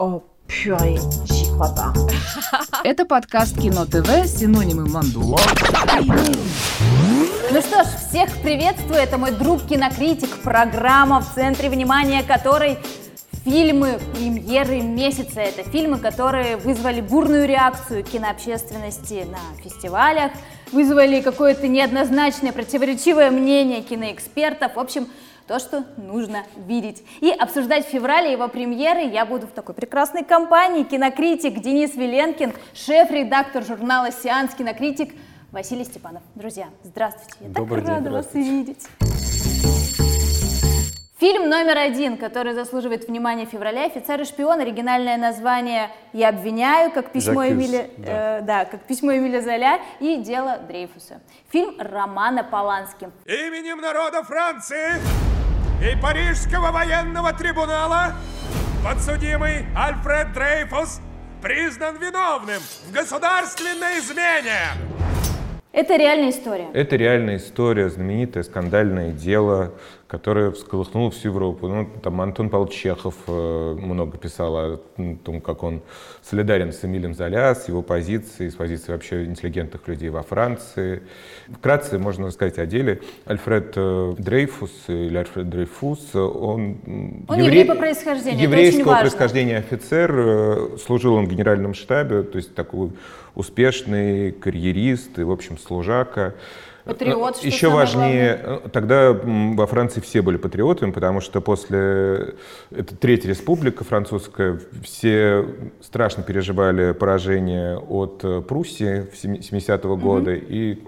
О, пюре, j'y crois pas. Это подкаст Кино ТВ, синонимы Мандула. Ну что ж, всех приветствую, это мой друг кинокритик, программа в центре внимания которой фильмы премьеры месяца. Это фильмы, которые вызвали бурную реакцию кинообщественности на фестивалях, вызвали какое-то неоднозначное, противоречивое мнение киноэкспертов. В общем, то, что нужно видеть. И обсуждать в феврале его премьеры я буду в такой прекрасной компании. Кинокритик Денис Веленкин, шеф-редактор журнала «Сеанс», кинокритик Василий Степанов. Друзья, здравствуйте. Я Добрый так день, рада вас видеть. Фильм номер один, который заслуживает внимания в феврале, «Офицер и шпион», оригинальное название «Я обвиняю», как письмо, Жакюз, Эмиля, да. э, да, как письмо Эмиля Золя и «Дело Дрейфуса». Фильм Романа Полански. Именем народа Франции и Парижского военного трибунала подсудимый Альфред Дрейфус признан виновным в государственной измене. Это реальная история. Это реальная история, знаменитое скандальное дело, которое всколыхнуло всю Европу. Ну, там Антон Павлович Чехов э, много писал о том, как он солидарен с Эмилем Золя, с его позицией, с позицией вообще интеллигентных людей во Франции. Вкратце можно сказать о деле. Альфред э, Дрейфус или Альфред Дрейфус, он... м, Он еврей по происхождению, Еврейского происхождения офицер, э, служил он в генеральном штабе, то есть такой успешный карьерист и, в общем, служака. Патриот, что Еще важнее, э, тогда во Франции все были патриотами, потому что после... Это Третья республика французская, все страшно переживали поражение от э, Пруссии в семи- 70-го года и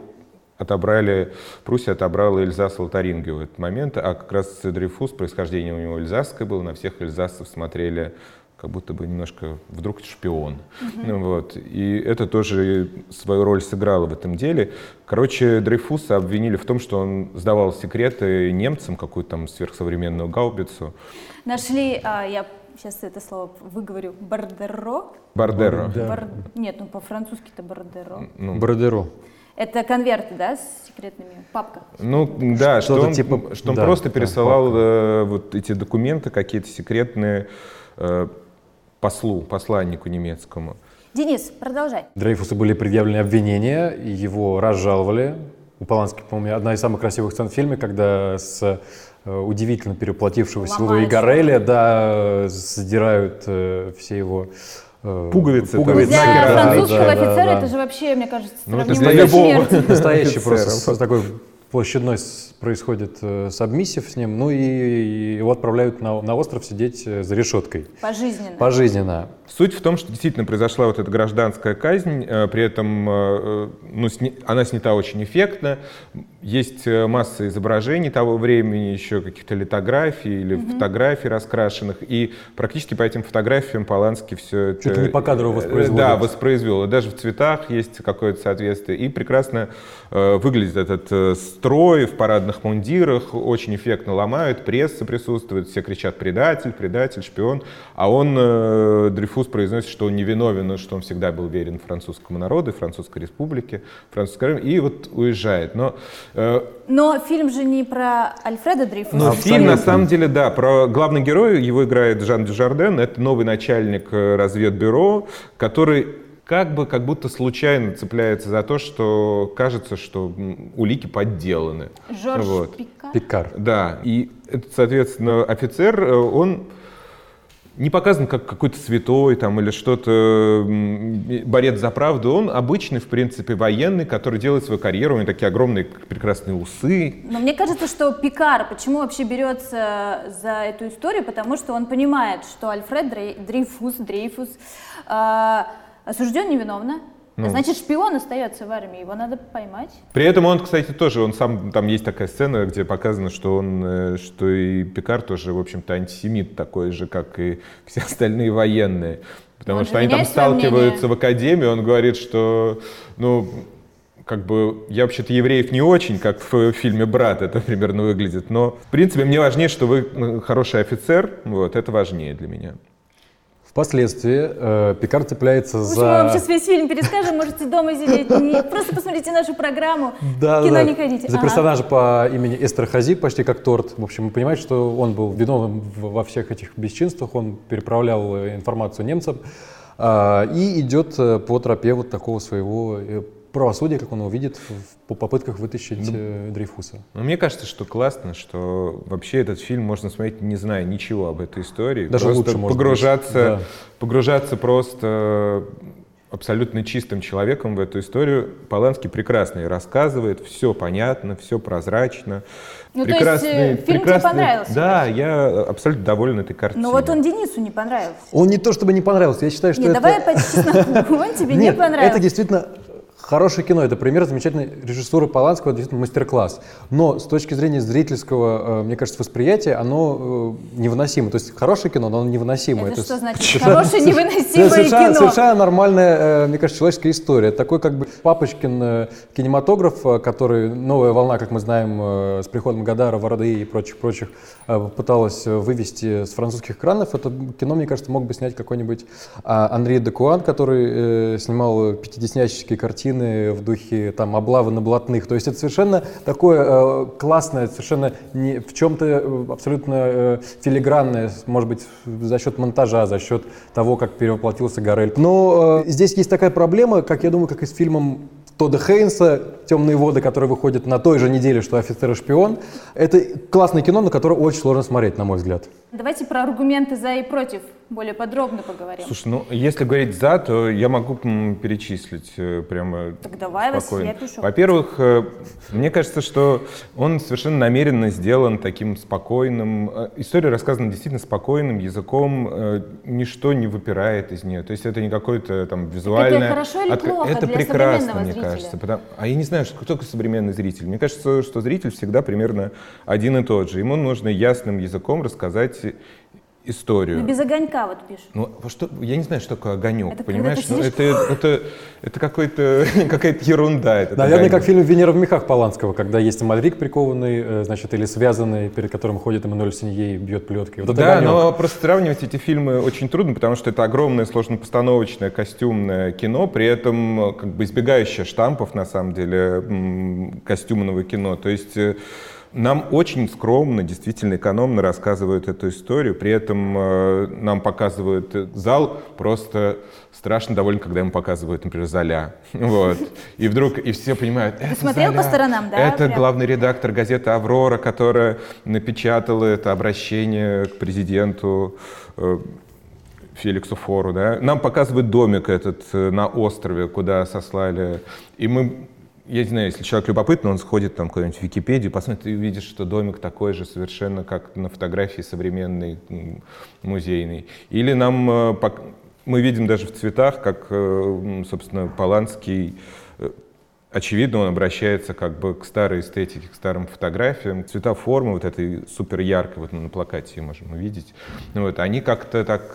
отобрали, Пруссия отобрала Эльзас Лотарингию в этот момент, а как раз Дрейфус, происхождение у него эльзасское было, на всех эльзасцев смотрели как будто бы немножко вдруг шпион. Ну, вот. И это тоже свою роль сыграло в этом деле. Короче, Дрейфуса обвинили в том, что он сдавал секреты немцам, какую-то там сверхсовременную гаубицу. Нашли, а, я сейчас это слово выговорю, бардеро. Бардеро. Бар- Нет, ну по-французски-то бардеро. Ну, Бродеру. Это конверты, да, с секретными? Папка. Ну да, что Что-то он, типа- что он да, просто да, пересылал э, вот эти документы какие-то секретные э, послу, посланнику немецкому. Денис, продолжай. Дрейфусу были предъявлены обвинения, его разжаловали. У Полански, по-моему, одна из самых красивых сцен в фильме, когда с э, удивительно переплатившегося Луи Гарреля, да, задирают э, все его э, Пуговицы пуговицы, Для да, французского да, да, офицера да. это же вообще, мне кажется, Ну, это для со любого. Настоящий просто такой площадной происходит э, сабмиссив с ним, ну и, и его отправляют на, на остров сидеть э, за решеткой. Пожизненно. Пожизненно. Суть в том, что действительно произошла вот эта гражданская казнь, э, при этом э, э, ну, сни- она снята очень эффектно. Есть масса изображений того времени, еще каких-то литографий или фотографий раскрашенных, и практически по этим фотографиям Поланский все это... Чуть не покадрово э, воспроизводит. Да, воспроизвел. И даже в цветах есть какое-то соответствие. И прекрасно выглядит этот строй в парадных мундирах, очень эффектно ломают, пресса присутствует, все кричат «предатель, предатель, шпион», а он, э, Дрейфус, произносит, что он невиновен, но что он всегда был верен французскому народу, французской республике, французской армии, и вот уезжает. Но э, Но фильм же не про Альфреда Дрейфуса. ну, фильм, на самом деле, да, про главный герой, его играет Жан Дюжарден, это новый начальник э, разведбюро, который как бы, как будто случайно цепляется за то, что кажется, что улики подделаны. Жорж Вот. Пикар. Пикар. Да, и этот, соответственно, офицер, э, он не показан как какой-то святой там, или что-то, борец за правду. Он обычный, в принципе, военный, который делает свою карьеру. У него такие огромные прекрасные усы, Но мне кажется, что Пикар, почему вообще берется за эту историю, потому что он понимает, что Альфред Дрей- Дрейфус, Дрейфус э, осужден невиновно, Ну. значит шпион остается в армии, его надо поймать. При этом он, кстати, тоже, он сам, там есть такая сцена, где показано, что он, э, что и Пикар тоже, в общем-то, антисемит такой же, как и все остальные военные. Потому Он что они там сталкиваются мнение. в академии, он говорит, что, ну, как бы, я вообще-то евреев не очень, как в фильме «Брат» это примерно выглядит, но, в принципе, мне важнее, что вы хороший офицер, вот, это важнее для меня. Впоследствии э, Пикар цепляется В общем, мы вам за... сейчас весь фильм перескажем, можете дома сидеть. Не- Просто посмотрите нашу программу. Да, кино да. не ходите. За Ага. персонажа по имени Эстер Хази, почти как торт. В общем, вы понимаете, что он был виновным в- во всех этих бесчинствах, он переправлял э, информацию немцам а, и идет э, по тропе вот такого своего правосудия, как он его видит, в- по попытках вытащить э, Дрейфуса. Но мне кажется, что классно, что вообще этот фильм можно смотреть, не зная ничего об этой истории. Даже просто лучше, погружаться, да. погружаться просто абсолютно чистым человеком в эту историю. Поланский прекрасно и рассказывает, все понятно, все прозрачно. Ну, то есть, э, фильм тебе понравился, Да, я абсолютно доволен этой картиной. Но вот он Денису не понравился. Он не то чтобы не понравился, я считаю, что Не, это... давай по чесноку, он тебе не Нет, понравился. это действительно хорошее кино, это пример замечательной режиссуры Поланского, действительно мастер-класс. Но с точки зрения зрительского, э, мне кажется, восприятия, оно э, невыносимо. То есть хорошее кино, но оно невыносимо. Это что с- значит? совершенно- Хорошее невыносимое совершенно, кино. Совершенно нормальная, э, мне кажется, человеческая история. Это Такой как бы папочкин кинематограф, который новая волна, как мы знаем, с приходом Гадара, Вороды и прочих-прочих пыталась вывести с французских экранов. Это кино, мне кажется, мог бы снять какой-нибудь а, Анри де Куан, который снимал пятидесятнические картины в духе там облавы на блатных. То есть это совершенно такое э, классное, совершенно не, в чем-то э, абсолютно э, филигранное, может быть, за счет монтажа, за счет того, как перевоплотился Гарель. Но э, здесь есть такая проблема, как я думаю, как и с фильмом Тодда Хейнса «Темные воды», который выходит на той же неделе, что «Офицер и шпион». Это классное кино, на которое очень сложно смотреть, на мой взгляд. Давайте про аргументы за и против более подробно поговорим. Слушай, ну если говорить за, то я могу перечислить э, прямо Так давай, спокойно. я пишу. Во-первых, э, мне кажется, что он совершенно намеренно сделан таким спокойным. э, История рассказана действительно спокойным языком, ничто не выпирает из нее. То есть это не какое-то там визуальное... хорошо или отк- плохо Это для прекрасно, мне зрителя? кажется. потому- А я не знаю, что, кто такой современный зритель. Мне кажется, что зритель всегда примерно один и тот же. Ему нужно ясным языком рассказать историю. Ну, без огонька вот пишут. Ну, что, я не знаю, что такое огонек, Это понимаешь? ты Ну, сидишь- это, это, это какой-то, какая-то ерунда. этот Наверное, огонек. как в фильме «Венера в мехах» Поланского, когда есть Мальрик прикованный, э, значит, или связанный, перед которым ходит Эммануэль Синье и бьет плеткой. Вот это Да, огонек. но просто сравнивать эти фильмы очень трудно, потому что это огромное сложно-постановочное костюмное кино, при этом э, как бы избегающее штампов, на самом деле, костюмного кино. То есть э, нам очень скромно, действительно экономно рассказывают эту историю, при этом э, нам показывают э, зал просто страшно доволен, когда ему показывают, например, Золя. Вот. И вдруг, и все понимают, это смотрел по Золя. сторонам, да, Это прям? главный редактор газеты «Аврора», которая напечатала это обращение к президенту э, Феликсу Фору, да. Нам показывают домик этот э, на острове, куда сослали. И мы, я не знаю, если человек любопытный, он сходит там куда-нибудь в Википедию, посмотрит и увидит, что домик такой же совершенно, как на фотографии современной, м, музейной. Или нам, э, мы видим даже в цветах, как, э, собственно, Поланский э, Очевидно, он обращается как бы к старой эстетике, к старым фотографиям. Цвета формы вот этой супер яркой, вот на плакате ее можем увидеть, вот, они как-то так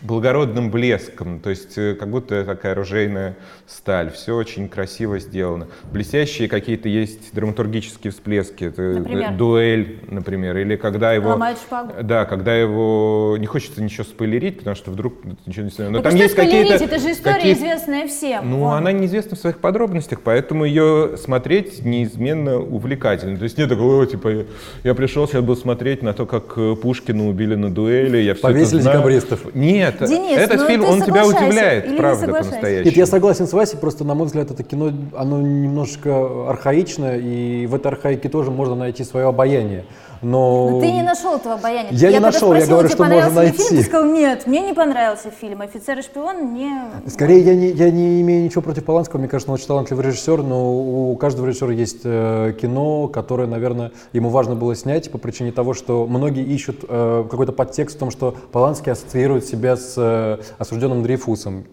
благородным блеском, то есть э, как будто такая оружейная сталь. Все очень красиво сделано. Блестящие какие-то есть драматургические всплески. Это, э, Например? дуэль, например, или когда его... Ломают шпагу. Да, когда его... Не хочется ничего спойлерить, потому что вдруг ничего не знаю. Но Так там есть спойлерить? какие-то... Это же история, какие- известная всем. ну, Вон. она неизвестна в своих подробностях, поэтому ее смотреть неизменно увлекательно. То есть нет такого, типа, я- пришел, сейчас буду смотреть на то, как э, Пушкина убили на дуэли, я все Повесили декабристов. Нет, Денис, этот ну фильм, ты он тебя удивляет, правда, по-настоящему. Нет, я согласен с Васей, просто, на мой взгляд, это кино, оно немножко архаично, и в этой архаике тоже можно найти свое обаяние. Но... Но ты не нашел этого обаяния. Я не когда нашел, я спросила, говорю, тебе что можно ли фильм, найти. ты сказал, нет, мне не понравился фильм. «Офицер и шпион» мне... Скорее, я не, я не имею ничего против Поланского, мне кажется, он очень талантливый режиссер, но у каждого режиссера есть э, кино, которое, наверное, ему важно было снять по причине того, что многие ищут э, какой-то подтекст в том, что Поланский ассоциирует себя с э, осужденным Дрейфусом.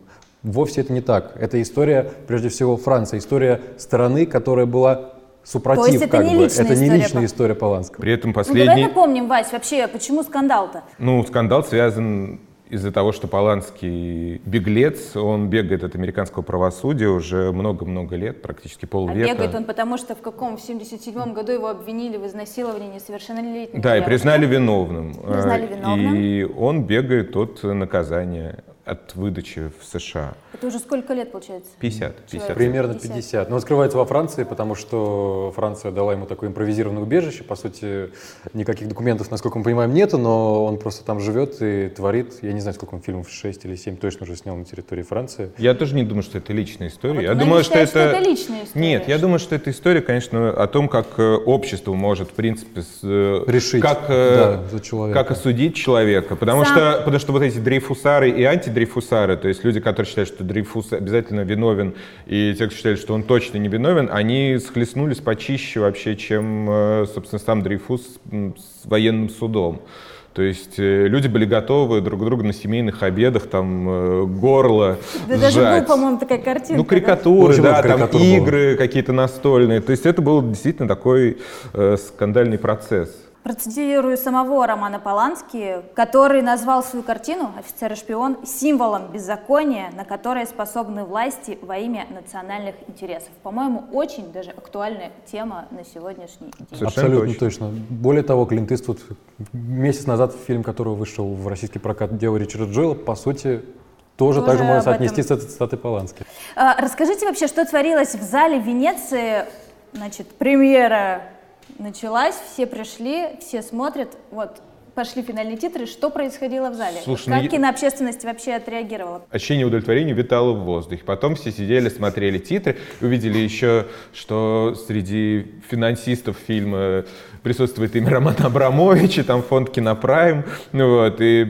Вовсе это не так. Это история, прежде всего, Франции, история страны, которая была супротив, То есть это как не бы. личная это не история личная история Поланского. При этом Ну, давай последний... напомним, Вась, вообще, почему скандал-то? Ну, скандал связан из-за того, что Поланский беглец, он бегает от американского правосудия уже много-много лет, практически А полвека. бегает он потому, что в каком? В 77 году его обвинили в изнасиловании несовершеннолетних Да, и признали виновным. Признали Э, виновным. И он бегает от наказания, от выдачи в США. Это уже сколько лет, получается? 50. 50. Примерно 50. 50. Но он скрывается во Франции, потому что Франция дала ему такое импровизированное убежище. По сути, никаких документов, насколько мы понимаем, нету, но он просто там живет и творит. Я не знаю, сколько он фильмов, 6 или 7 точно уже снял на территории Франции. Я тоже не думаю, что это личная история. А вот я думаю, что считают, это... что это личная история. Нет, я думаю, что это история, конечно, о том, как э, общество может, в принципе, с, э, Решить, как, э, да, за человека. как осудить человека. Потому Сам- что, потому что вот эти дрейфусары и антидрейфусары, то есть люди, которые считают, что Дрейфус обязательно виновен, и те, кто считают, что он точно не виновен, они схлестнулись почище вообще, чем, э, собственно, сам Дрейфус с военным судом. То есть э, люди были готовы друг друга на семейных обедах там э, горло Да даже сжать. был, по-моему, такая картинка. Ну, да? карикатуры, да, много там игры какие-то настольные. То есть это был действительно такой э, скандальный процесс. Процитирую самого Романа Полански, который назвал свою картину «Офицер и шпион» символом беззакония, на которое способны власти во имя национальных интересов. По-моему, очень даже актуальная тема на сегодняшний день. Совершенно Абсолютно точно. точно. Более того, Клинт Иствуд месяц назад фильм, который вышел в российский прокат «Дело Ричарда Джоэла», по сути, тоже, Тоже также можно соотнести этом. с этой цитатой Полански. А, Расскажите вообще, что творилось в зале Венеции? Значит, премьера началась, все пришли, все смотрят. Вот, пошли финальные титры. Что происходило в зале? Слушай, как ну кинообщественность вообще отреагировала? Ощущение удовлетворения витало в воздухе. Потом все сидели, смотрели титры, увидели еще, что среди финансистов фильма присутствует имя Романа Абрамовича, там фонд Кинопрайм, ну вот, и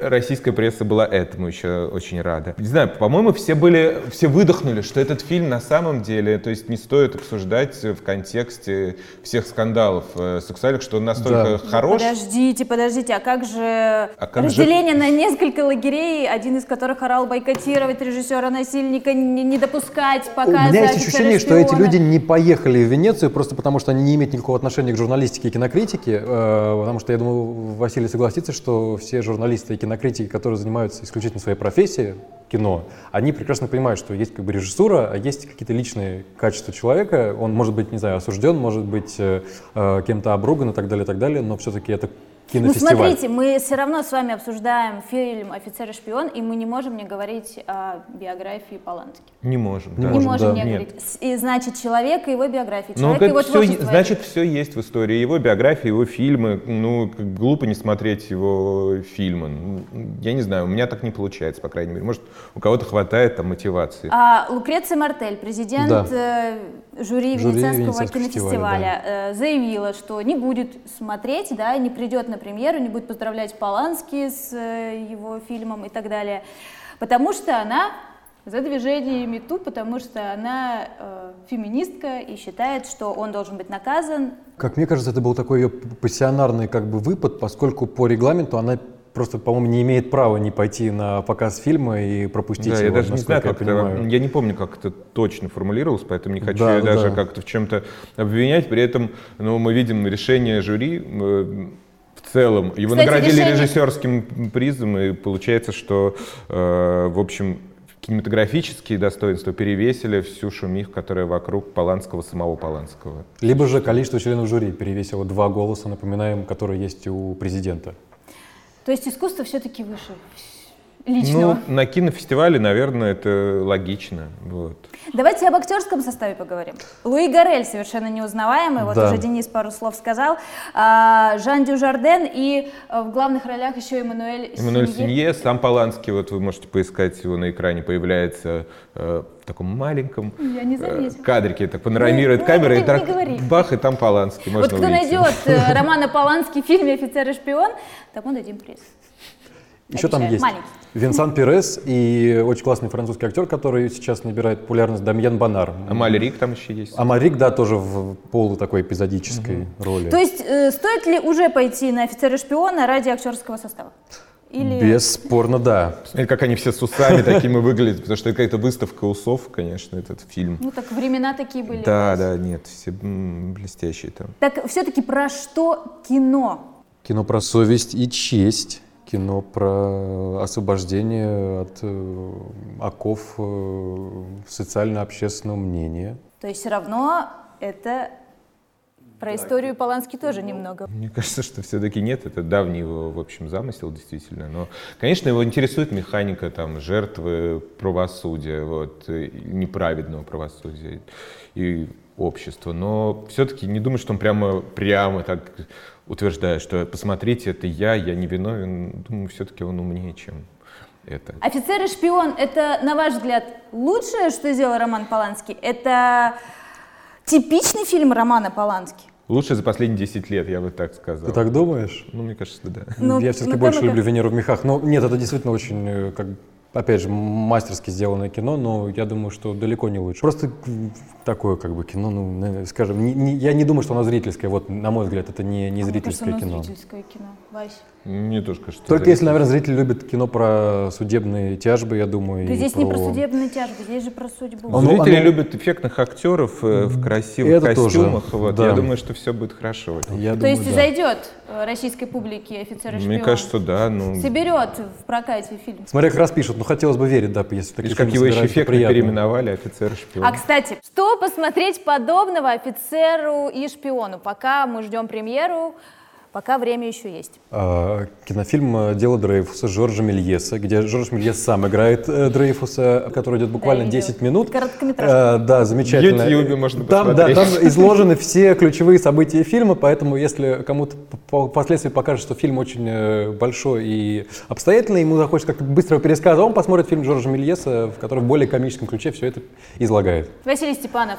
российская пресса была этому еще очень рада. Не знаю, по-моему, все были, все выдохнули, что этот фильм на самом деле, то есть не стоит обсуждать в контексте всех скандалов э, сексуальных, что он настолько Да. хорош. Подождите, подождите, а как же как же- разделение на несколько лагерей, один из которых орал бойкотировать режиссера-насильника, не, не допускать У показа меня есть «Офицера ощущение, что эти шпиона». люди не поехали в Венецию просто потому, что они не имеют никакого отношения к журналистике и кинокритике, э, потому что я думаю, Василий согласится, что все журналисты и кинокритики, которые занимаются исключительно своей профессией, кино, они прекрасно понимают, что есть как бы режиссура, а есть какие-то личные качества человека. Он может быть, не знаю, осужден, может быть э, э, кем-то обруган и так далее, и так далее, но все-таки это Ну, смотрите, мы все равно с вами обсуждаем фильм «Офицер и шпион», и мы не можем не говорить о биографии Полански. Не можем. Да. Не можем, можем да. не Нет. говорить. И значит, человек и его биография, Ну, человек и его как всё творчество. е- значит, все есть в истории. Его биография, его фильмы. Ну, как глупо не смотреть его фильмы. Ну, Я не знаю, у меня так не получается, по крайней мере. Может, у кого-то хватает там мотивации. А Лукреция Мартель, президент Да. э, жюри Жюри Венецианского Венецианского кинофестиваля, э, заявила, что не будет смотреть, да, не придет на премьеру, не будет поздравлять Полански с э, его фильмом и так далее, потому что она за движение МИТУ, потому что она э, феминистка и считает, что он должен быть наказан. Как мне кажется, это был такой ее пассионарный как бы выпад, поскольку по регламенту она просто, по-моему, не имеет права не пойти на показ фильма и пропустить Да, его, я даже не знаю, насколько как я это, понимаю. я не помню, как это точно формулировалось, поэтому не хочу Да, ее да, даже да. как-то в чем-то обвинять. При этом, ну, мы видим решение жюри э, в целом. Его Кстати, наградили решение- режиссерским призом, и получается, что, э, в общем, кинематографические достоинства перевесили всю шумих, которая вокруг Поланского, самого Поланского. Либо же количество членов жюри перевесило два голоса, напоминаем, которые есть у президента. То есть искусство все-таки выше личного. Ну, на кинофестивале, наверное, это логично. Вот. Давайте об актерском составе поговорим. Луи Гарель совершенно неузнаваемый, вот Да. уже Денис пару слов сказал. А, Жан Дюжарден и а, в главных ролях еще Эммануэль Эммануэль Синье. Синье, сам Поланский, вот вы можете поискать его на экране, появляется э, в таком маленьком э, кадрике, так панорамирует Ну, камера, не- и так бах, и там Поланский, можно Вот кто увидеть. найдет э, Романа Полански в фильме «Офицер и шпион», тому дадим приз. Еще там есть маленький. Винсан Перес и очень классный французский актер, который сейчас набирает популярность, Дамьен Бонар. Амаль Рик там еще есть. Амарик, да, тоже в полу такой эпизодической роли. То есть э, стоит ли уже пойти на «Офицера и шпиона» ради актерского состава? Или... Бесспорно, да. Смотри, как они все с усами такими выглядят, потому что это какая-то выставка усов, конечно, этот фильм. Ну так времена такие были. Да, да, нет, все блестящие там. Так все-таки про что кино? Кино про совесть и честь. Кино про освобождение от э, оков э, социально-общественного мнения. То есть все равно это про историю Полански тоже немного. Мне кажется, что все-таки нет, это давний его, в общем, замысел, действительно. Но, конечно, его интересует механика там, жертвы правосудия, вот, неправедного правосудия и общества. Но все-таки не думаю, что он прямо, прямо так утверждает, что посмотрите, это я, я не виновен. Думаю, все-таки он умнее, чем это. Офицер и шпион – это, на ваш взгляд, лучшее, что сделал Роман Поланский? Это типичный фильм Романа Полански? Лучше за последние 10 лет, я бы так сказал. Ты так думаешь? Ну, мне кажется, да. Ну, Я все-таки ну-ка, больше люблю Венеру в мехах. Но нет, это действительно очень, э, как, опять же, мастерски сделанное кино, но я думаю, что далеко не лучше. Просто такое как бы кино, ну, скажем, не- не- я не думаю, что оно зрительское. Вот, на мой взгляд, это не, не А мне зрительское кажется, оно кино. зрительское кино. Вась. Мне тоже кажется. Только если, наверное, зритель любит кино про судебные тяжбы, я думаю. Да здесь не про судебные тяжбы, здесь же про судьбу. Он- Зрители оно- любят эффектных актеров э, в красивых Это тоже, костюмах. вот. да. Я думаю, что все будет хорошо. Я То думаю, есть да. зайдет э, российской публике офицер и шпион? Мне кажется, да. Ну, Соберет в прокате фильм. Смотря как раз пишут, ну хотелось бы верить, да, если такие видишь, как его еще эффектно приятно. переименовали офицер шпион. А, кстати, что посмотреть подобного офицеру и шпиону? Пока мы ждем премьеру, пока время еще есть. А, Кинофильм э, «Дело Дрейфуса» Жоржа Мельеса, где Жорж Мельес сам играет э, Дрейфуса, который идет буквально Да, я 10 видела. минут. Короткометражка. Э, Да, замечательно. В Ютьюбе можно там, да, посмотреть. там изложены все ключевые события фильма, поэтому если кому-то впоследствии покажет, что фильм очень э, большой и обстоятельный, ему захочется как-то быстрого пересказа, он посмотрит фильм Жоржа Мельеса, в котором в более комическом ключе все это излагает. Василий Степанов,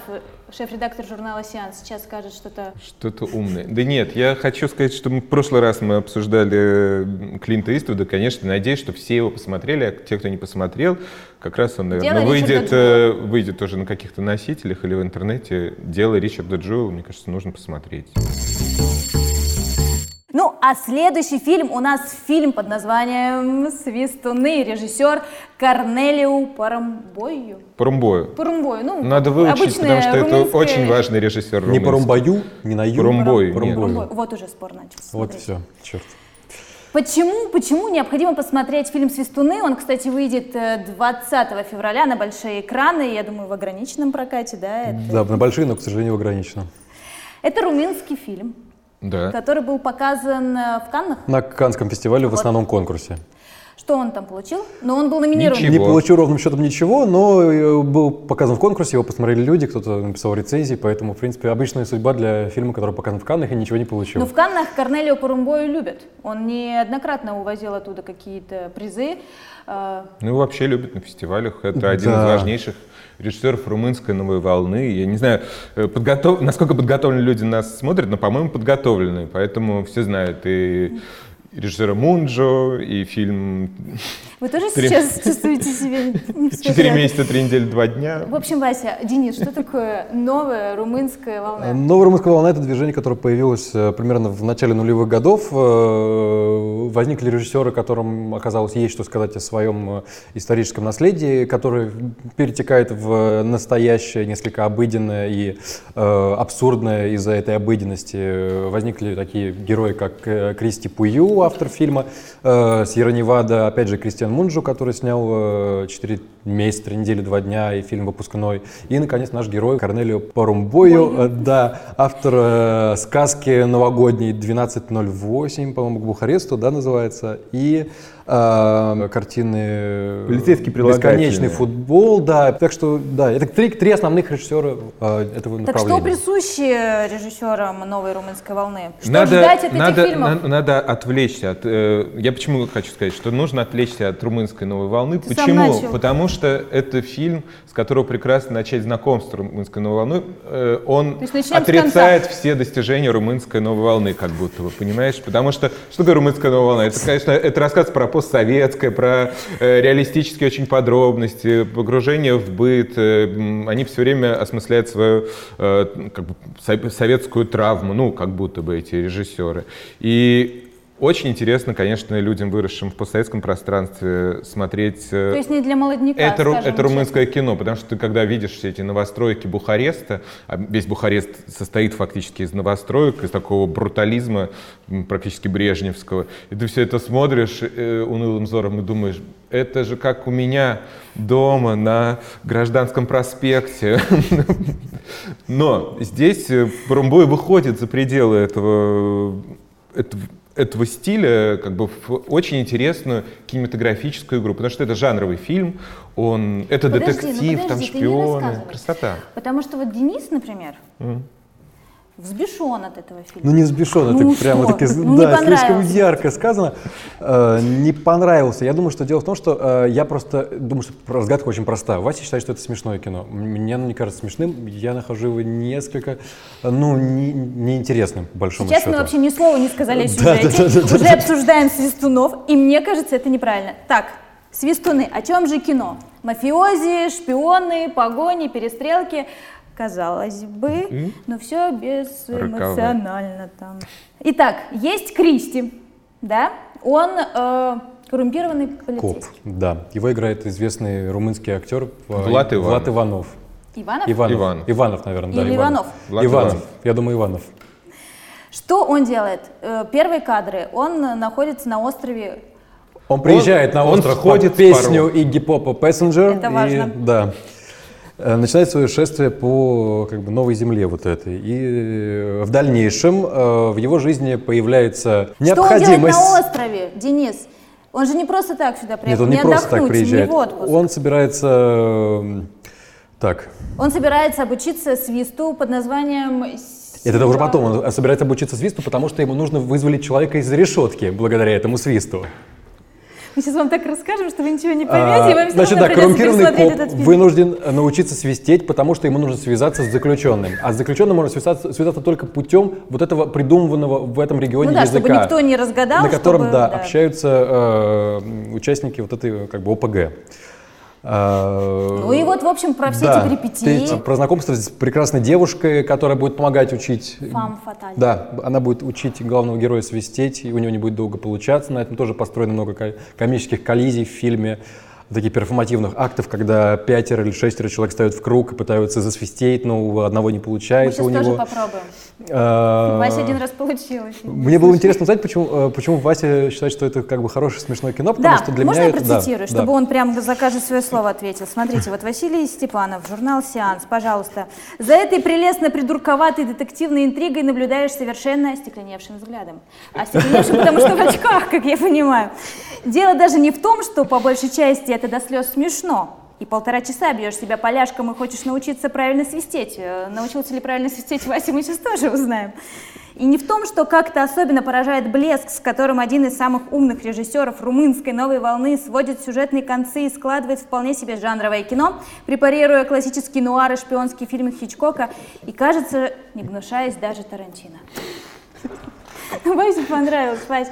шеф-редактор журнала «Сеанс», сейчас скажет что-то... Что-то умное. Да нет, я хочу сказать, что мы в прошлый раз мы обсуждали Клинта Иствуда, конечно, надеюсь, что все его посмотрели, а те, кто не посмотрел, как раз он, наверное, Дело выйдет, э, выйдет тоже на каких-то носителях или в интернете. Дело Ричарда Джоула, мне кажется, нужно посмотреть. Ну, а следующий фильм у нас фильм под названием «Свистуны», режиссер Корнелиу Парамбою. Порумбою. Парумбою, ну, Надо выучить, потому что это румынское- очень важный режиссер Не румынский. по румбаю, не на ю. Порумбой. Парумбой. Вот уже спор начался. Вот все, черт. Почему, почему необходимо посмотреть фильм «Свистуны»? Он, кстати, выйдет э, 20 февраля на большие экраны, я думаю, в ограниченном прокате, да? Это, Да, на большие, но, к сожалению, ограничено. это румынский фильм, Да. который был показан э, в Каннах. На Каннском фестивале в Вот. основном конкурсе. Что он там получил? Но он был номинирован. Ничего. Не получил ровным счетом ничего, но э, был показан в конкурсе, его посмотрели люди, кто-то написал рецензии, поэтому, в принципе, обычная судьба для фильма, который показан в Каннах и ничего не получил. Но в Каннах Корнелио Парумбою любят. Он неоднократно увозил оттуда какие-то призы. Э, Ну, вообще любят на фестивалях. Это один Да. из важнейших режиссеров румынской новой волны. Я не знаю, э, подготов... насколько подготовленные люди нас смотрят, но, по-моему, подготовленные. Поэтому все знают и режиссера Мунджо, и фильм Вы тоже Три- сейчас чувствуете себя «Четыре месяца, три недели, два дня». В общем, Вася, Денис, что такое новая румынская волна? Новая румынская волна – это движение, которое появилось э, примерно в начале нулевых годов. Э, Возникли режиссеры, которым оказалось есть что сказать о своем э, историческом наследии, которое перетекает в настоящее, несколько обыденное и э, абсурдное из-за этой обыденности. Э, Возникли такие герои, как э, Кристи Пую, автор фильма, э, Сьерра Невада, опять же, Кристиан Мунджу, который снял э, «Четыре месяца, три недели, два дня» и фильм выпускной. И, наконец, наш герой Корнелио Парумбою, э, да, автор э, сказки новогодней 1208, по-моему, к Бухаресту, да, называется, и э, картины Полицейский прилагательный. «Бесконечный футбол», да. Так что, да, это три, три основных режиссера э, этого Так что направления. присуще режиссерам новой румынской волны? Что надо, ждать от надо, этих фильмов? на- надо отвлечься от. э, я почему хочу сказать, что нужно отвлечься от румынской новой волны. Ты сам почему? начал. Потому что это фильм, с которого прекрасно начать знакомство с румынской новой волной. Э, он отрицает все достижения румынской новой волны, как будто бы, понимаешь? Потому что что такое румынская новая волна? Это, конечно, это рассказ про постсоветское, про э, реалистические очень подробности, погружение в быт. э, они все время осмысляют свою э, как бы, со- советскую травму, ну, как будто бы эти режиссеры. И Очень интересно, конечно, людям, выросшим в постсоветском пространстве, смотреть... э, То есть не для молодняка, это, ру- это румынское кино, потому что ты когда видишь все эти новостройки Бухареста, а весь Бухарест состоит фактически из новостроек, из такого брутализма практически брежневского, и ты все это смотришь э, унылым взором и думаешь, это же как у меня дома на Гражданском проспекте. Но здесь э, Бурумбой выходит за пределы этого, этого, этого стиля как бы в очень интересную кинематографическую игру, потому что это жанровый фильм, он, это Подожди, ну детектив, там подожди, шпионы, рассказывай. красота. Потому что вот Денис, например, взбешен от этого фильма. Ну не взбешен, Ну это прямо таки, Ну, да, слишком ярко сказано. Э, не понравился. Я думаю, что дело в том, что э, я просто думаю, что разгадка очень проста. Вася считает, что это смешное кино. Мне оно не кажется смешным. Я нахожу его несколько, э, ну, не- неинтересным, по большому Сейчас счету. мы вообще ни слова не сказали о сюжете, да, да, да, уже да. обсуждаем свистунов, и мне кажется, это неправильно. Так, свистуны, о чем же кино? Мафиози, шпионы, погони, перестрелки. Казалось бы, но все безэмоционально там. Итак, есть Кристи, да? Он э, коррумпированный Коп, полицейский. да. Его играет известный румынский актер э, Влад Иванов. Влад Иванов. Иванов? Иванов. Иванов. Иванов, наверное, да. Или Иванов? Влад Иванов. Иванов. Я думаю, Иванов. Что он делает? Э, Первые кадры. Он находится на острове Он приезжает на он остров сходит под с песню. Игги Попа «Passenger». Это и, важно. да. Э, Начинает свое шествие по как бы, новой земле вот этой. И э, в дальнейшем э, в его жизни появляется Что он необходимость... делает на острове, Денис? Он же не просто так сюда приехал, Нет, он не, просто так приезжает. не в отпуск. Он собирается... э, Так, Он собирается обучиться свисту под названием... это уже Сила. потом. Он собирается обучиться свисту, потому что ему нужно вызволить человека из решетки благодаря этому свисту. Мы сейчас вам так расскажем, что вы ничего не А, поймете, и вам Значит, да, коррумпированный коп этот фильм. вынужден э, научиться свистеть, потому что ему нужно связаться с заключенным. А с заключенным можно связаться, связаться только путем вот этого придуманного в этом регионе Ну да, языка. чтобы никто не разгадал, На котором, чтобы, да, да. общаются э, участники вот этой как бы ОПГ. А, Ну и вот, в общем, про все да, эти перипетии. ты- Про знакомство с прекрасной девушкой, которая будет помогать учить. Фам фаталь. Да, она будет учить главного героя свистеть, и у него не будет долго получаться. На этом тоже построено много ко- комических коллизий в фильме, таких перформативных актов, когда пятеро или шестеро человек ставят в круг и пытаются засвистеть, но у одного не Мы получается. сейчас у тоже него. попробуем. А, Вася один раз получилось. Мне было интересно узнать, почему, э, почему Вася считает, что это как бы хорошее смешное кино, потому Да, что для можно меня я это... да, процитирую, да. чтобы он прям за каждое свое слово ответил? Смотрите, вот Василий Степанов, журнал «Сеанс», пожалуйста. За этой прелестно придурковатой детективной интригой наблюдаешь совершенно остекленевшим взглядом. Остекленевшим, потому что в очках, как я понимаю. Дело даже не в том, что по большей части это до слез смешно. И полтора часа бьешь себя поляшком и хочешь научиться правильно свистеть. Э, Научился ли правильно свистеть Вася, мы сейчас тоже узнаем. И не в том, что как-то особенно поражает блеск, с которым один из самых умных режиссеров румынской новой волны сводит сюжетные концы и складывает вполне себе жанровое кино, препарируя классические нуары, шпионские фильмы Хичкока и, кажется, не гнушаясь даже Тарантино. Васе понравилось, Вась.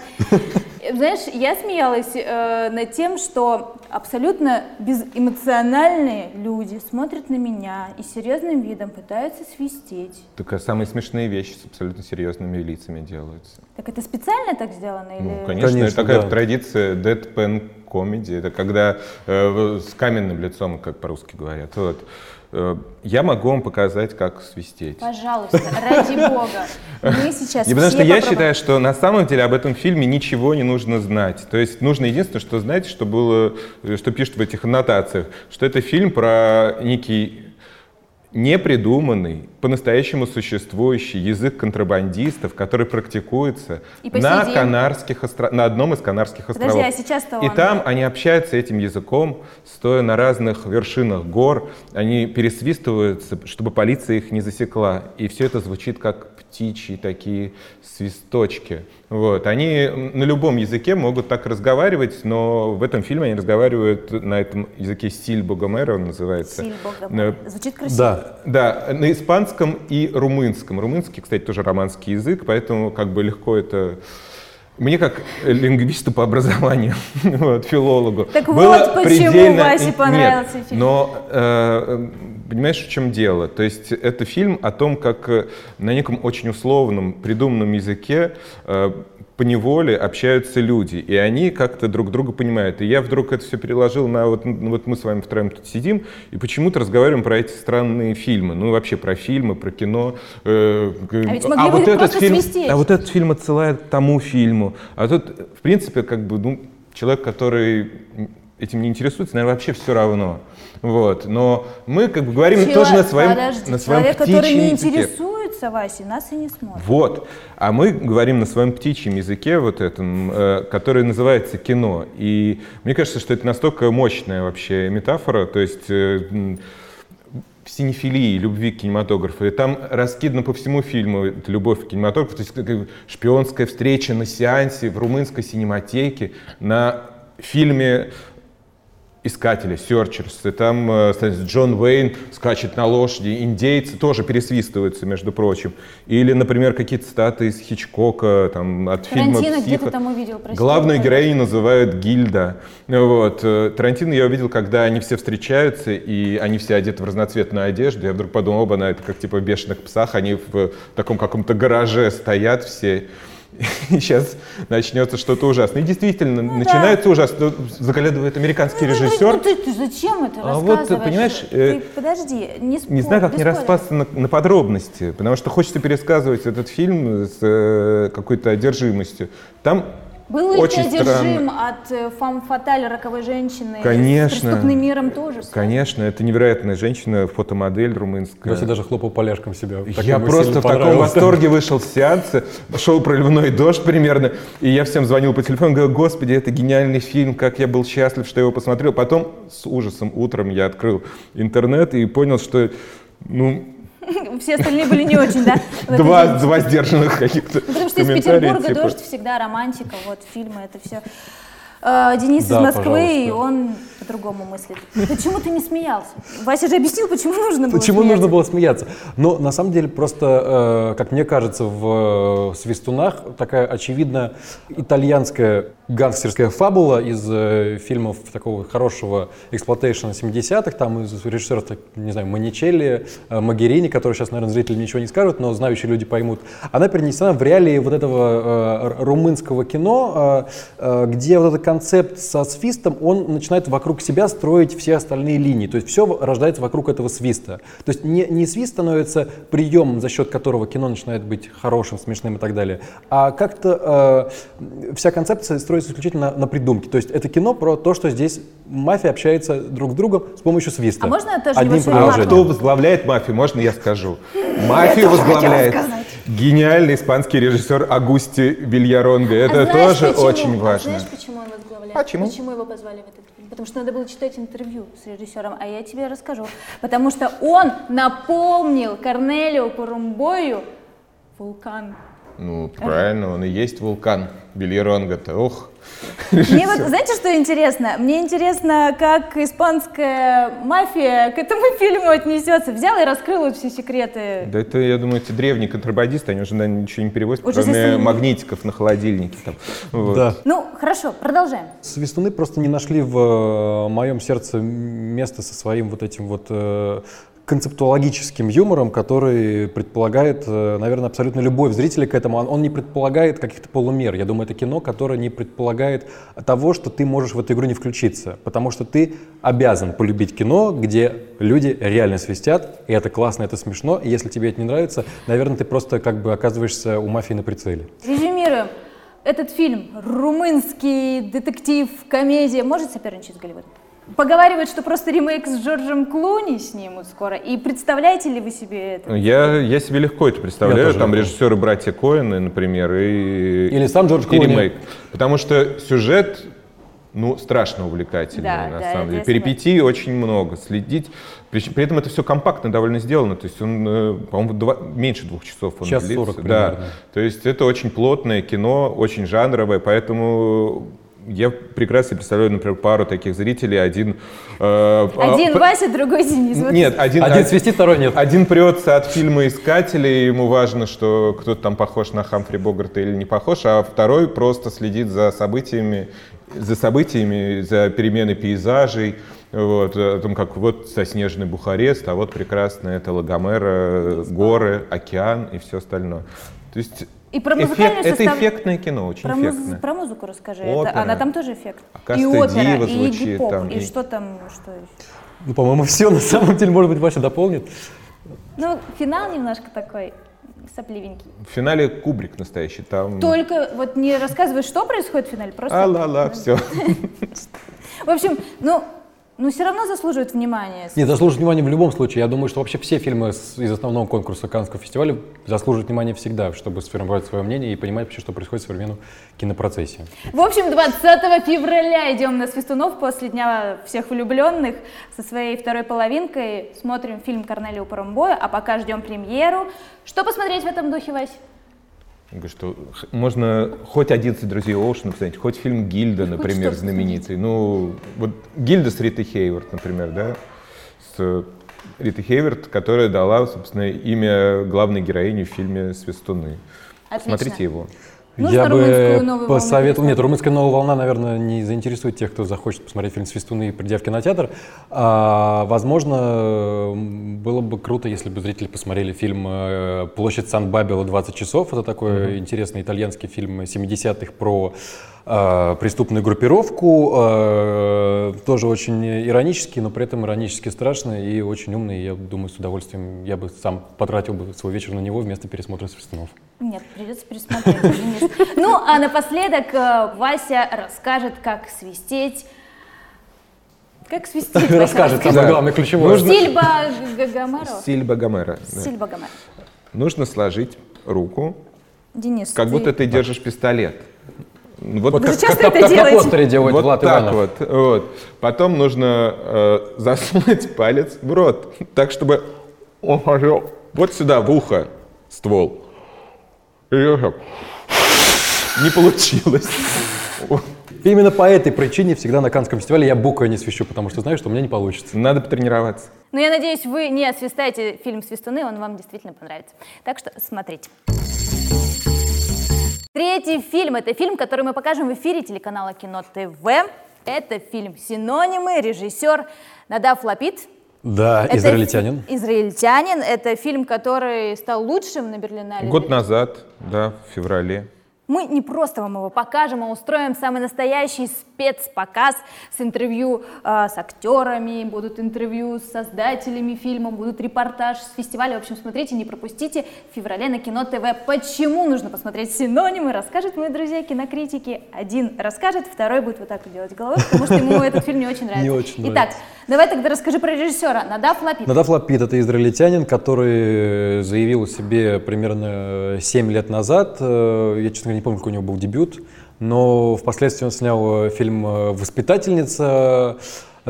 Знаешь, я смеялась э, над тем, что абсолютно безэмоциональные люди смотрят на меня и серьезным видом пытаются свистеть. Только самые смешные вещи с абсолютно серьезными лицами делаются. Так это специально так сделано? Или... Ну, конечно, Конечно, это такая да. традиция deadpan комедии. Это когда э, с каменным лицом, как по-русски говорят. Вот. Э, я могу вам показать, как свистеть. Пожалуйста, ради бога. Мы сейчас потому что я считаю, что на самом деле об этом фильме ничего не нужно знать. То есть нужно единственное, что знать, что было, э, что пишут в этих аннотациях, что это фильм про некий непридуманный, по-настоящему существующий язык контрабандистов, который практикуется И на. Канарских остро- на одном из Канарских Подожди, островов. а сейчас-то И он- там они общаются этим языком, стоя на разных вершинах гор, они пересвистываются, чтобы полиция их не засекла. И все это звучит как птичьи такие свисточки. Вот. Они на любом языке могут так разговаривать, но в этом фильме они разговаривают на этом языке стиль Богомера, он называется. Силь бога. Э, Звучит красиво. Да, Да, на испанском и румынском. Румынский, кстати, тоже романский язык, поэтому как бы легко это... Мне как лингвисту по образованию, вот, филологу, Так было вот почему предельно- Васе Нет, понравился фильм. Но э, понимаешь, в чем дело? То есть это фильм о том, как на неком очень условном, придуманном языке э, по неволе общаются люди, и они как-то друг друга понимают. И я вдруг это все переложил на вот, ну, вот мы с вами втроем тут сидим и почему-то разговариваем про эти странные фильмы, ну вообще про фильмы, про кино. Э, а ведь могли бы вот этот фильм, свистеть. а вот этот фильм отсылает к тому фильму, а тут в принципе как бы ну человек, который этим не интересуется, наверное, вообще все равно. Вот. Но мы как бы говорим Чело- тоже на своем, Подожди, на своем человек, который не интересуется, Вася, нас и не смотрит. Вот. А мы говорим на своем птичьем языке, вот этом, э, который называется кино. И мне кажется, что это настолько мощная вообще метафора, то есть э, синефилии, любви к кинематографу. И там раскидано по всему фильму любовь к кинематографу. То есть как шпионская встреча на сеансе в румынской синематеке на фильме искатели, и там э, кстати, Джон Уэйн скачет на лошади, индейцы тоже пересвистываются, между прочим. Или, например, какие-то цитаты из Хичкока, там, от фильма Тарантино где «Психо». ты там увидел, прости? Главную героиню называют Гильда. Вот. э, Тарантино я увидел, когда они все встречаются, и они все одеты в разноцветную одежду. Я вдруг подумал, оба, на это как типа в бешеных псах, они в таком каком-то гараже стоят все. И сейчас начнется что-то ужасное. И действительно, начинается ужасно. Заглядывает американский Ну, режиссер. Ну, ты, ты зачем это А вот, понимаешь, Ты э, подожди, не спор, Не знаю, как не распасться на, на подробности, потому что хочется пересказывать этот фильм с э, какой-то одержимостью. Там Был ли ты очень одержим странно. от э, фам фаталь роковой женщины? Конечно. С преступным миром тоже? Конечно, это невероятная женщина, фотомодель румынская. Вася даже хлопал поляшком себя. Я просто в таком восторге вышел с сеанса, шел проливной дождь примерно, и я всем звонил по телефону, говорю, господи, это гениальный фильм, как я был счастлив, что я его посмотрел. Потом с ужасом утром я открыл интернет и понял, что ну, Все остальные были не очень, да? в два, два сдержанных каких-то Потому что из Петербурга типа. дождь всегда романтика, вот фильмы, это все. Денис Да, из Москвы, и пожалуйста. он по-другому мыслит. Почему ты не смеялся? Вася же объяснил, почему нужно было Почему смеяться. нужно было смеяться? Но на самом деле просто, э, как мне кажется, в э, «Свистунах» такая очевидно итальянская гангстерская фабула из э, фильмов такого хорошего эксплуатейшена 70-х, там из режиссеров, не знаю, Маничелли, э, Магерини, которые сейчас, наверное, зрители ничего не скажут, но знающие люди поймут. Она перенесена в реалии вот этого э, румынского кино, э, э, где вот этот концепт со свистом, он начинает вокруг себя строить все остальные линии. То есть все рождается вокруг этого свиста. То есть не, не свист становится приемом, за счет которого кино начинает быть хорошим, смешным и так далее, а как-то э, вся концепция строится исключительно на, на придумке. То есть это кино про то, что здесь мафия общается друг с другом с помощью свиста. А можно тоже Одним А кто возглавляет мафию, можно я скажу? Мафию возглавляет гениальный испанский режиссер Агусти Вильяронга. Это А знаешь тоже почему? очень А важно. знаешь, почему он возглавляет? Почему? Почему его позвали в этот фильм? Потому что надо было читать интервью с режиссером, а я тебе расскажу. Потому что он напомнил Корнелио Порумбою вулкан. Ну, правильно, он и есть вулкан Вильяронга-то. Ох, Мне вот, знаете, что интересно? Мне интересно, как испанская мафия к этому фильму отнесется. Взял и раскрыл вот все секреты. да это, я думаю, эти древние контрабандисты, они уже, наверное, ничего не перевозят, Уже кроме если- магнитиков на холодильнике. Там. Вот. Да. Ну, хорошо, продолжаем. Свистуны просто не нашли в э, моем сердце место со своим вот этим вот э, концептуологическим юмором, который предполагает, э, наверное, абсолютно любовь зрителя к этому. Он, он не предполагает каких-то полумер. Я думаю, это кино, которое не предполагает того, что ты можешь в эту игру не включиться. Потому что ты обязан полюбить кино, где люди реально свистят, и это классно, это смешно. И если тебе это не нравится, наверное, ты просто как бы оказываешься у мафии на прицеле. Резюмируем. Этот фильм, румынский детектив, комедия, может соперничать с Голливудом? Поговаривают, что просто ремейк с Джорджем Клуни снимут скоро. И представляете ли вы себе это? Я, я себе легко это представляю. Там режиссеры братья Коэны, например, и, Или сам Джордж и Клуни. ремейк. Потому что сюжет ну, страшно увлекательный, Да, на да, самом деле. Перипетий очень много. Следить. При, при этом это все компактно довольно сделано. То есть он, э, по-моему, два- меньше двух часов он Час длится. 40 да. примерно. То есть это очень плотное кино, очень жанровое, поэтому я прекрасно представляю, например, пару таких зрителей. Один... э, Один а, Вася, другой Денис. Вот Нет, один, Один свистит, второй нет. один прется от фильма «Искатели», и ему важно, что кто-то там похож на Хамфри Богарта или не похож, а второй просто следит за событиями, за событиями, за переменой пейзажей, вот, о том, как вот соснежный Бухарест, а вот прекрасно это Лагомера, горы, океан и все остальное. То есть И про Эффект- музыкальную это состав- эффектное кино, очень Про, муз- эффектное. про музыку расскажи. Опера. Это, она там тоже эффект. Акаста и опера, и звучит гип-поп, там, и, и- что там, что еще? Ну, по-моему, все на самом деле, может быть, Вася дополнит. Ну, финал немножко такой сопливенький. В финале Кубрик настоящий, там... Только вот не рассказывай, что происходит в финале, просто... А-ла-ла, все. В общем, ну, ну все равно заслуживает внимания. Нет, заслуживает внимания в любом случае. Я думаю, что вообще все фильмы с- из основного конкурса Каннского фестиваля заслуживают внимания всегда, чтобы сформировать свое мнение и понимать вообще, что происходит в современном кинопроцессе. В общем, 20 февраля идем на Свистунов после Дня всех влюбленных со своей второй половинкой. Смотрим фильм Корнелия Паромбоя, а пока ждем премьеру. Что посмотреть в этом духе, Вась? Говорю, что можно хоть 11 друзей Оушена посмотреть, хоть фильм Гильда, например, что-то знаменитый. Ну, вот Гильда с Ритой Хейворт, например, да, с Ритой Хейворт, которая дала, собственно, имя главной героини в фильме «Свистуны». Отлично. Смотрите его. Нужно я бы новую волну посоветовал... Нет, румынская новая волна, наверное, не заинтересует тех, кто захочет посмотреть фильм «Свистуны», придя в кинотеатр. А, возможно, было бы круто, если бы зрители посмотрели фильм э, «Площадь Сан-Бабела. 20 часов». Это такой интересный итальянский фильм 70-х про преступную группировку. Э, тоже очень иронический, но при этом иронически страшный и очень умный. Я думаю, с удовольствием я бы сам потратил бы свой вечер на него вместо пересмотра «Свистунов». Нет, придется пересмотреть. Ну, а напоследок э, Вася расскажет, как свистеть. Как свистеть, Расскажет самое главное, ключевое. Нужно- Сильба Гагамаро. Сильба Гомера. да. Сильба Гомеро. Нужно сложить руку, Денис, как ты- будто ты держишь пистолет. Вот Вы как, же часто как- это как на делаете? постере делает вот Влад так Иванов. вот, вот. Потом нужно э, засунуть палец в рот, так чтобы он пошел вот сюда, в ухо, ствол. И так. Не получилось. Именно по этой причине всегда на Каннском фестивале я буквой не свищу, потому что знаю, что у меня не получится. Надо потренироваться. Ну, я надеюсь, вы не освистаете фильм «Свистуны», он вам действительно понравится. Так что смотрите. Третий фильм – это фильм, который мы покажем в эфире телеканала Кино ТВ. Это фильм «Синонимы», режиссер Надав Лапид. Да, Это израильтянин. фи- Израильтянин. Это фильм, который стал лучшим на Берлинале. Год назад, да, в феврале. Мы не просто вам его покажем, а устроим самый настоящий спецпоказ с интервью э, с актерами, будут интервью с создателями фильма, будут репортаж с фестиваля. В общем, смотрите, не пропустите в феврале на Кино ТВ. Почему нужно посмотреть синонимы, расскажут мои друзья кинокритики. Один расскажет, второй будет вот так вот делать головой, потому что ему этот фильм не очень нравится. Итак. Давай тогда расскажи про режиссера. Надав Лапид. Надав Лапид – это израильтянин, который заявил о себе примерно 7 лет назад. Э, Я, честно говоря, не помню, какой у него был дебют, но впоследствии он снял э, фильм э, «Воспитательница»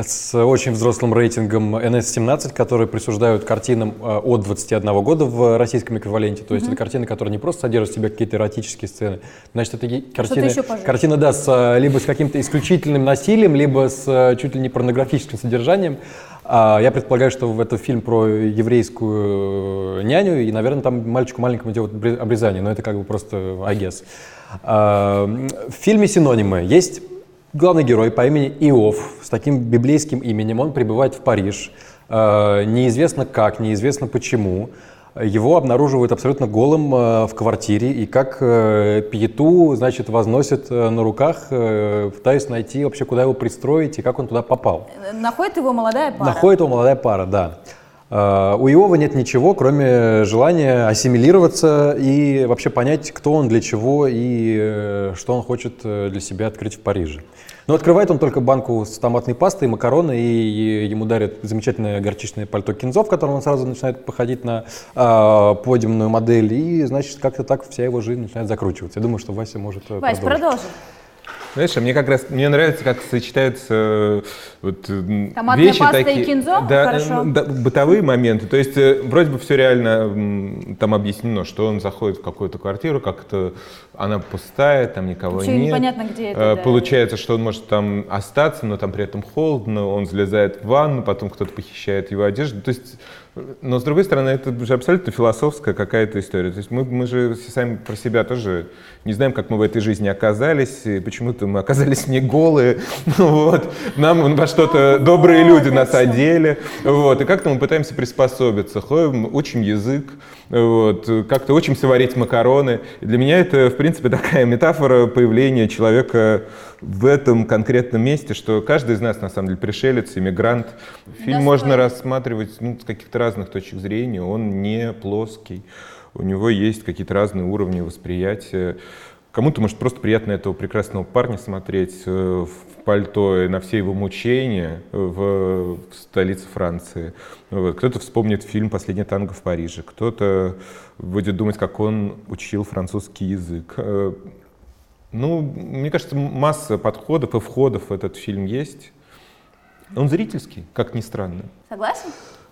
с очень взрослым рейтингом NS-17, которые присуждают картинам э, от 21 года в российском эквиваленте. То есть это картины, которые не просто содержат в себе какие-то эротические сцены. Значит, это картины, картина, да, с, э, либо с каким-то исключительным насилием, либо с э, чуть ли не порнографическим содержанием. А, Я предполагаю, что это фильм про еврейскую няню, и, наверное, там мальчику маленькому делают бре- обрезание, но это как бы просто. А, м, В фильме «Синонимы» есть главный герой по имени Иов с таким библейским именем. Он прибывает в Париж. А, Неизвестно как, неизвестно почему. Его обнаруживают абсолютно голым э, в квартире и как э, пиету, значит, возносят э, на руках, э, пытаясь найти вообще, куда его пристроить и как он туда попал. Находит его молодая пара. Находит его молодая пара, да. Э, У Иова нет ничего, кроме желания ассимилироваться и вообще понять, кто он, для чего и э, что он хочет э, для себя открыть в Париже. Но открывает он только банку с томатной пастой, макароны, и ему дарят замечательное горчичное пальто кинзо, в котором он сразу начинает походить на э, подиумную модель, и, значит, как-то так вся его жизнь начинает закручиваться. Я думаю, что Вася может э, Вась, продолжить. продолжи. Знаешь, а мне как раз мне нравится, как сочетаются э, вот, м, Томатная вещи паста и такие, кинзо? да, Хорошо. э, да, бытовые моменты. То есть э, вроде бы все реально там объяснено, что он заходит в какую-то квартиру, как-то она пустая, там никого Вообще нет. непонятно, где это, Э, да. Получается, что он может там остаться, но там при этом холодно, он залезает в ванну, потом кто-то похищает его одежду. То есть Но, с другой стороны, это же абсолютно философская какая-то история. То есть мы, мы же сами про себя тоже не знаем, как мы в этой жизни оказались, и почему-то мы оказались не голые. Вот. Нам во что-то добрые люди нас одели. Вот. И как-то мы пытаемся приспособиться. Ходим, учим язык, вот. как-то учимся варить макароны. И для меня это, в принципе, такая метафора появления человека в этом конкретном месте, что каждый из нас, на самом деле, пришелец, иммигрант. Фильм Да, можно свой. рассматривать ну, с каких-то разных точек зрения. Он не плоский. У него есть какие-то разные уровни восприятия. Кому-то, может, просто приятно этого прекрасного парня смотреть э, в пальто и на все его мучения в, в столице Франции. Вот. Кто-то вспомнит фильм «Последний танго в Париже», кто-то будет думать, как он учил французский язык. Ну, мне кажется, масса подходов и входов в этот фильм есть. Он зрительский, как ни странно. Согласен?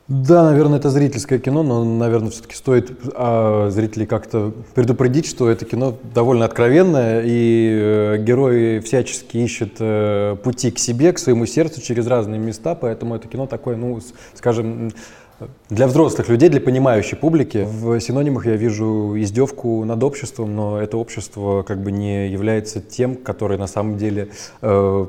Да, наверное, это зрительское кино, но, наверное, все-таки стоит а, зрителей как-то предупредить, что это кино довольно откровенное, и э, герой всячески ищет э, пути к себе, к своему сердцу через разные места, поэтому это кино такое, ну, с- скажем, для взрослых людей, для понимающей публики. В синонимах я вижу издевку над обществом, но это общество как бы не является тем, которое на самом деле э,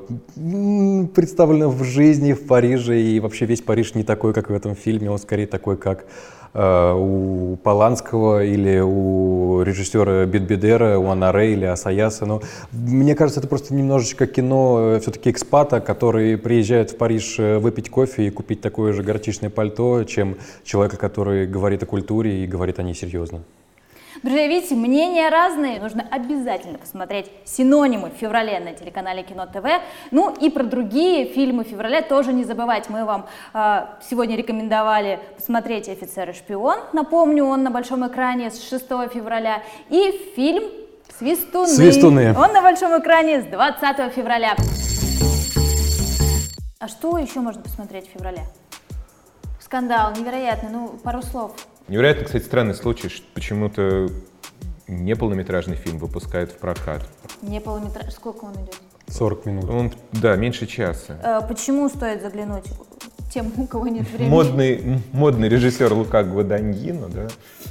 представлено в жизни в Париже, и вообще весь Париж не такой, как в этом фильме, он скорее такой, как у Поланского или у режиссера Бегбедера, у Оноре или Асаяса. Но мне кажется, это просто немножечко кино все-таки экспата, который приезжает в Париж э, выпить кофе и купить такое же горчичное пальто, чем человека, который говорит о культуре и говорит о ней серьезно. Друзья, видите, мнения разные. Нужно обязательно посмотреть синонимы в феврале на телеканале Кино ТВ. Ну и про другие фильмы февраля тоже не забывать. Мы вам э, сегодня рекомендовали посмотреть «Офицер и шпион». Напомню, он на большом экране с 6 февраля. И фильм «Свистуны». «Свистуны». Он на большом экране с 20 февраля. А что еще можно посмотреть в феврале? Скандал, невероятный. Ну, пару слов. Невероятно, кстати, странный случай, что почему-то неполнометражный фильм выпускают в прокат. Не полуметраж. Сколько он идет? 40 минут. Он, да, меньше часа. Э, Почему стоит заглянуть тем, у кого нет времени? Модный, модный режиссер Лука Гваданьино, да,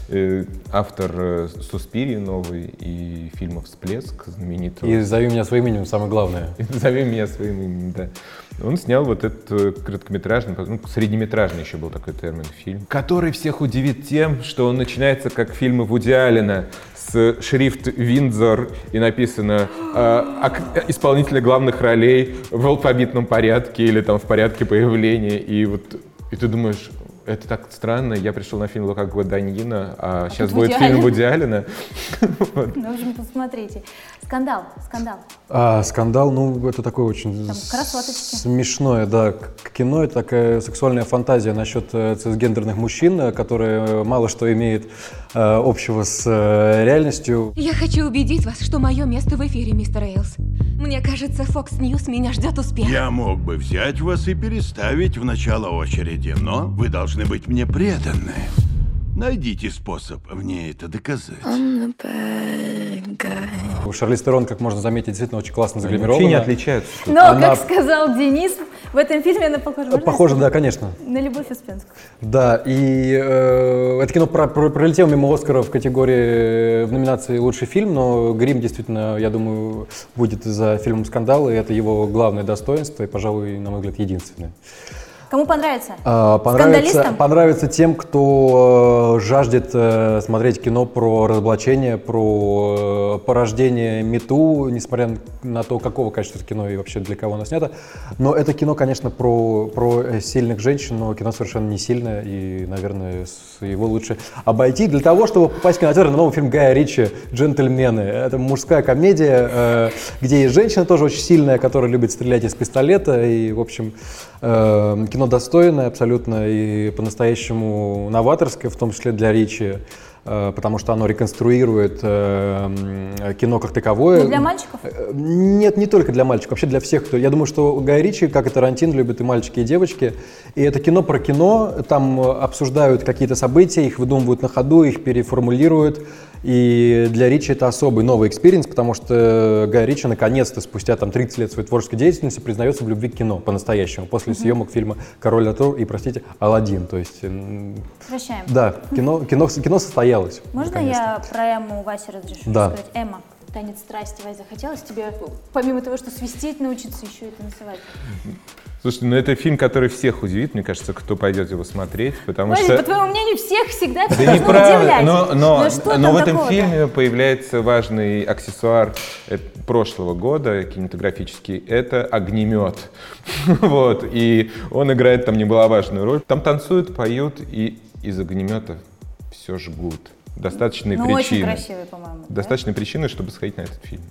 э, автор э, «Суспирии» новый и фильма «Всплеск» знаменитого. И зови меня своим именем, самое главное. Назови меня своим именем, да. Он снял вот этот э, короткометражный, ну, среднеметражный еще был такой термин, фильм, который всех удивит тем, что он начинается как фильмы Вуди Аллена с шрифт Виндзор и написано э, ак- исполнители главных ролей в алфавитном порядке или там в порядке появления. И вот и ты думаешь, это так странно, я пришел на фильм Лука Гваданьина, а, сейчас тут будет Вуди фильм. Вуди Аллена. Ну, в общем, посмотрите. Скандал, скандал. А, скандал, ну, это такое очень смешное, да, к- кино. Это такая сексуальная фантазия насчет э, цисгендерных мужчин, э, которые э, мало что имеют общего с э, реальностью. Я хочу убедить вас, что мое место в эфире, мистер Эйлс. Мне кажется, Fox News меня ждет успех. Я мог бы взять вас и переставить в начало очереди, но вы должны быть мне преданы. Найдите способ мне это доказать. Шарлиз Терон, как можно заметить, действительно очень классно загримирована. вообще не отличаются. Но, Она- как сказал Денис, в этом фильме она похожа, можно Похоже, да, конечно. на Любовь Успенскую. Да, и э, это кино про- про- пролетело мимо Оскара в категории э, в номинации «Лучший фильм», но «Грим» действительно, я думаю, будет за фильмом «Скандал», и это его главное достоинство, и, пожалуй, на мой взгляд, единственное. Кому понравится? А, Понравится, понравится тем, кто э, жаждет э, смотреть кино про разоблачение, про э, порождение мету, несмотря на то, какого качества кино и вообще для кого оно снято. Но это кино, конечно, про, про сильных женщин, но кино совершенно не сильное, и, наверное, его лучше обойти для того, чтобы попасть в кинотеатр на новый фильм Гая Ричи «Джентльмены». Это мужская комедия, где есть женщина тоже очень сильная, которая любит стрелять из пистолета, и, в общем, э, кино достойное абсолютно и по-настоящему новаторское, в том числе для Ричи, э, потому что оно реконструирует э, кино как таковое. Не для мальчиков? Э, Нет, не только для мальчиков, вообще для всех, кто. Я думаю, что Гай Ричи, как и Тарантино, любят и мальчики, и девочки. И это кино про кино. Там обсуждают какие-то события, их выдумывают на ходу, их переформулируют. И для Ричи это особый новый experience, потому что Гай Ричи наконец-то, спустя там 30 лет своей творческой деятельности, признается в любви к кино по-настоящему, после съемок фильма «Король Артур» и, простите, «Аладдин». То есть, Прощаем. да, кино, кино, кино состоялось. Можно я про Эмму Васе разрешу Да. сказать? Эмма, танец страсти, Вась, захотелось тебе, помимо того, что свистеть научиться, еще и танцевать? Слушайте, ну это фильм, который всех удивит, мне кажется, кто пойдет его смотреть, потому Вася, что... по твоему мнению, всех всегда все Да должно неправда, удивлять. но, но, Ну но там в этом такого-то? фильме появляется важный аксессуар э, прошлого года, кинематографический, это огнемет. вот, и он играет там немаловажную роль. Там танцуют, поют и из огнемета все жгут. Достаточные Ну, очень причины. красивый, по-моему. да? Достаточные причины, чтобы сходить на этот фильм.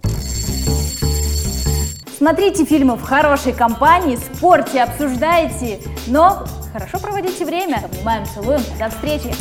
Смотрите фильмы в хорошей компании, спорьте, обсуждайте, но хорошо проводите время. Обнимаем, целуем. До встречи.